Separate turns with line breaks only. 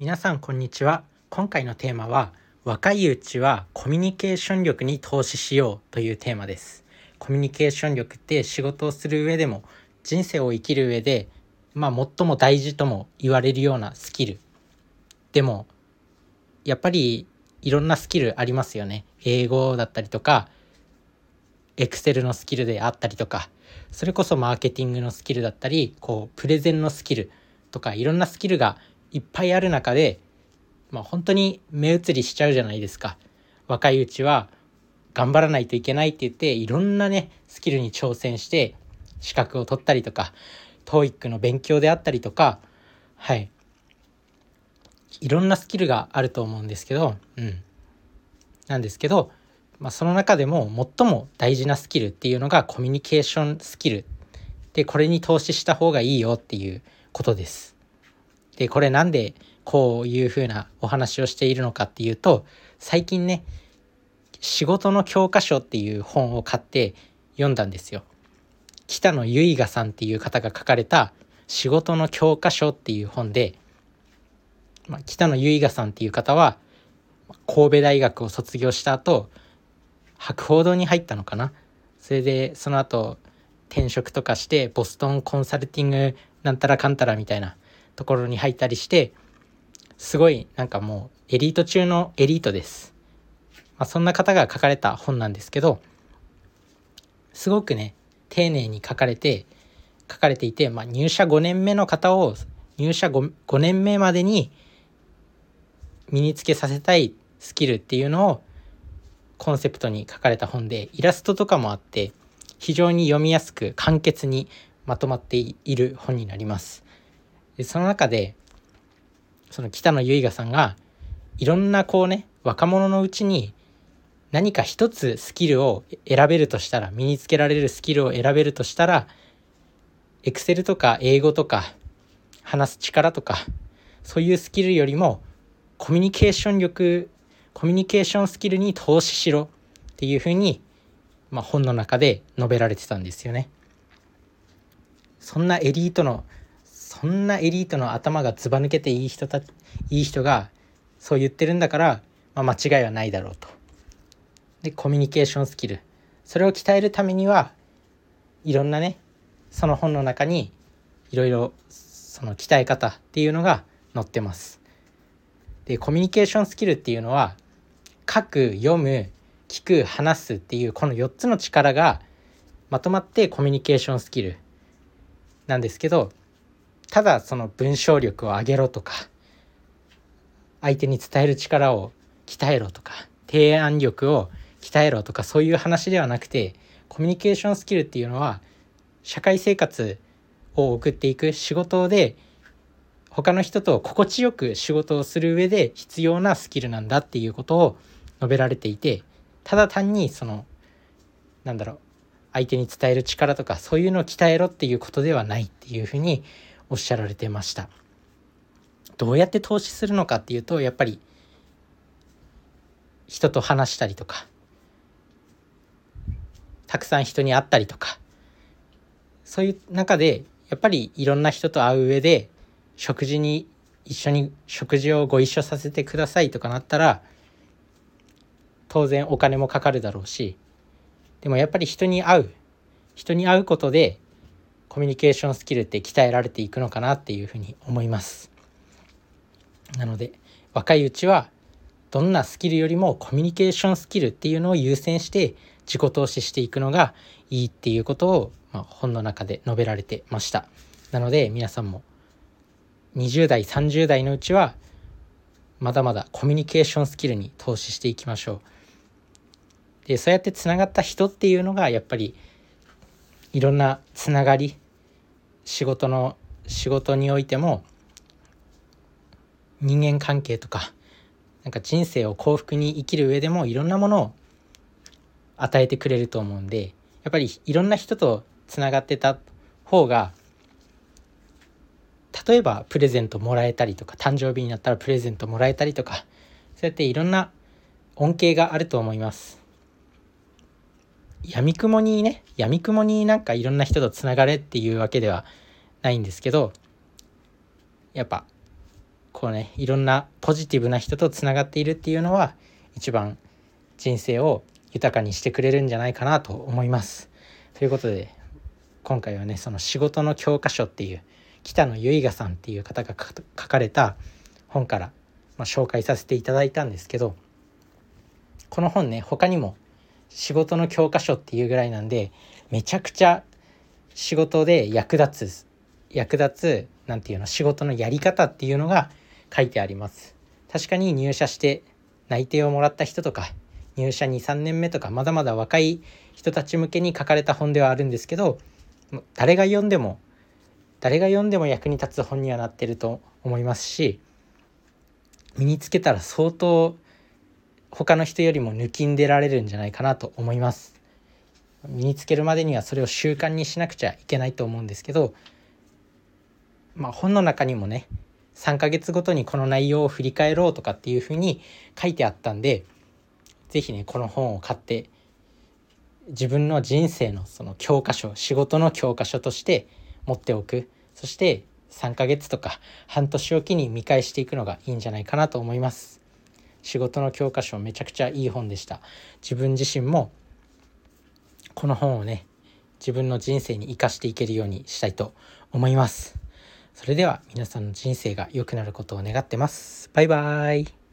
皆さんこんにちは。今回のテーマは若いうちはコミュニケーション力に投資しようというテーマです。コミュニケーション力って仕事をする上でも人生を生きる上でまあ最も大事とも言われるようなスキル。でもやっぱりいろんなスキルありますよね。英語だったりとかエクセルのスキルであったりとかそれこそマーケティングのスキルだったりこうプレゼンのスキルとかいろんなスキルがいっぱいある中で、まあ、本当に目移りしちゃうじゃないですか。若いうちは頑張らないといけないって言っていろんなねスキルに挑戦して資格を取ったりとか TOEIC の勉強であったりとかはい。いろんなスキルがあると思うんですけどうん。なんですけどまあ、その中でも最も大事なスキルっていうのがコミュニケーションスキル。でこれに投資した方がいいよっていうことです。でこれなんでこういうふうなお話をしているのかっていうと最近ね仕事の教科書っていう本を買って読んだんですよ。北野由賀さんっていう方が書かれた仕事の教科書っていう本で、まあ、北野由賀さんっていう方は神戸大学を卒業した後博報堂に入ったのかなそれでその後転職とかしてボストンコンサルティングなんたらかんたらみたいなところに入ったりしてすごいなんかもうエリート中のエリートです、まあ、そんな方が書かれた本なんですけどすごくね丁寧に書かれて書かれていて、まあ、入社5年目の方を入社 5, 5年目までに身につけさせたいスキルっていうのをコンセプトに書かれた本でイラストとかもあって非常に読みやすく簡潔にまとまっている本になります。でその中でその北野由賀さんがいろんなこうね若者のうちに何か一つスキルを選べるとしたら身につけられるスキルを選べるとしたらエクセルとか英語とか話す力とかそういうスキルよりもコミュニケーション力コミュニケーションスキルに投資しろっていうふうに、まあ、本の中で述べられてたんですよね。そんなエリートのそんなエリートの頭がずば抜けていい人たいい人がそう言ってるんだから、まあ、間違いはないだろうと。でコミュニケーションスキルそれを鍛えるためにはいろんなねその本の中にいろいろその鍛え方っていうのが載ってます。でコミュニケーションスキルっていうのは書く読む聞く話すっていうこの4つの力がまとまってコミュニケーションスキルなんですけどただその文章力を上げろとか相手に伝える力を鍛えろとか提案力を鍛えろとかそういう話ではなくてコミュニケーションスキルっていうのは社会生活を送っていく仕事で他の人と心地よく仕事をする上で必要なスキルなんだっていうことを述べられていてただ単にそのなんだろう相手に伝える力とかそういうのを鍛えろっていうことではないっていうふうにおっしゃられてました。どうやって投資するのかっていうとやっぱり人と話したりとかたくさん人に会ったりとかそういう中でやっぱりいろんな人と会う上で食事に一緒に食事をご一緒させてくださいとかなったら当然お金もかかるだろうしでもやっぱり人に会う人に会うことでコミュニケーションスキルって鍛えられていくのかなっていうふうに思います。なので若いうちはどんなスキルよりもコミュニケーションスキルっていうのを優先して自己投資していくのがいいっていうことを、まあ、本の中で述べられてました。なので皆さんも20代30代のうちはまだまだコミュニケーションスキルに投資していきましょう。でそうやってつながった人っていうのがやっぱりいろんなつながり仕事の仕事においても人間関係とかなんか人生を幸福に生きる上でもいろんなものを与えてくれると思うんでやっぱりいろんな人とつながってた方が例えばプレゼントもらえたりとか誕生日になったらプレゼントもらえたりとかそうやっていろんな恩恵があると思います。闇雲にね闇雲になんかいろんな人とつながれっていうわけではないんですけどやっぱこうねいろんなポジティブな人とつながっているっていうのは一番人生を豊かにしてくれるんじゃないかなと思います。ということで今回はねその仕事の教科書っていう北野由賀さんっていう方が書かれた本から、まあ、紹介させていただいたんですけどこの本ね他にも仕事の教科書っていうぐらいなんでめちゃくちゃ仕事で役立つ役立つ何て言うの仕事のやり方っていうのが書いてあります。確かに入社して内定をもらった人とか入社23年目とかまだまだ若い人たち向けに書かれた本ではあるんですけど誰が読んでも誰が読んでも役に立つ本にはなってると思いますし身につけたら相当他の人よりも抜きんでられるんじゃないかなと思います。身につけるまでにはそれを習慣にしなくちゃいけないと思うんですけどまあ本の中にもね3ヶ月ごとにこの内容を振り返ろうとかっていうふうに書いてあったんで是非ねこの本を買って自分の人生のその教科書仕事の教科書として持っておく。そして3ヶ月とか半年おきに見返していくのがいいんじゃないかなと思います。仕事の教科書めちゃくちゃいい本でした。自分自身もこの本をね自分の人生に生かしていけるようにしたいと思います。それでは皆さんの人生が良くなることを願ってます。バイバーイ。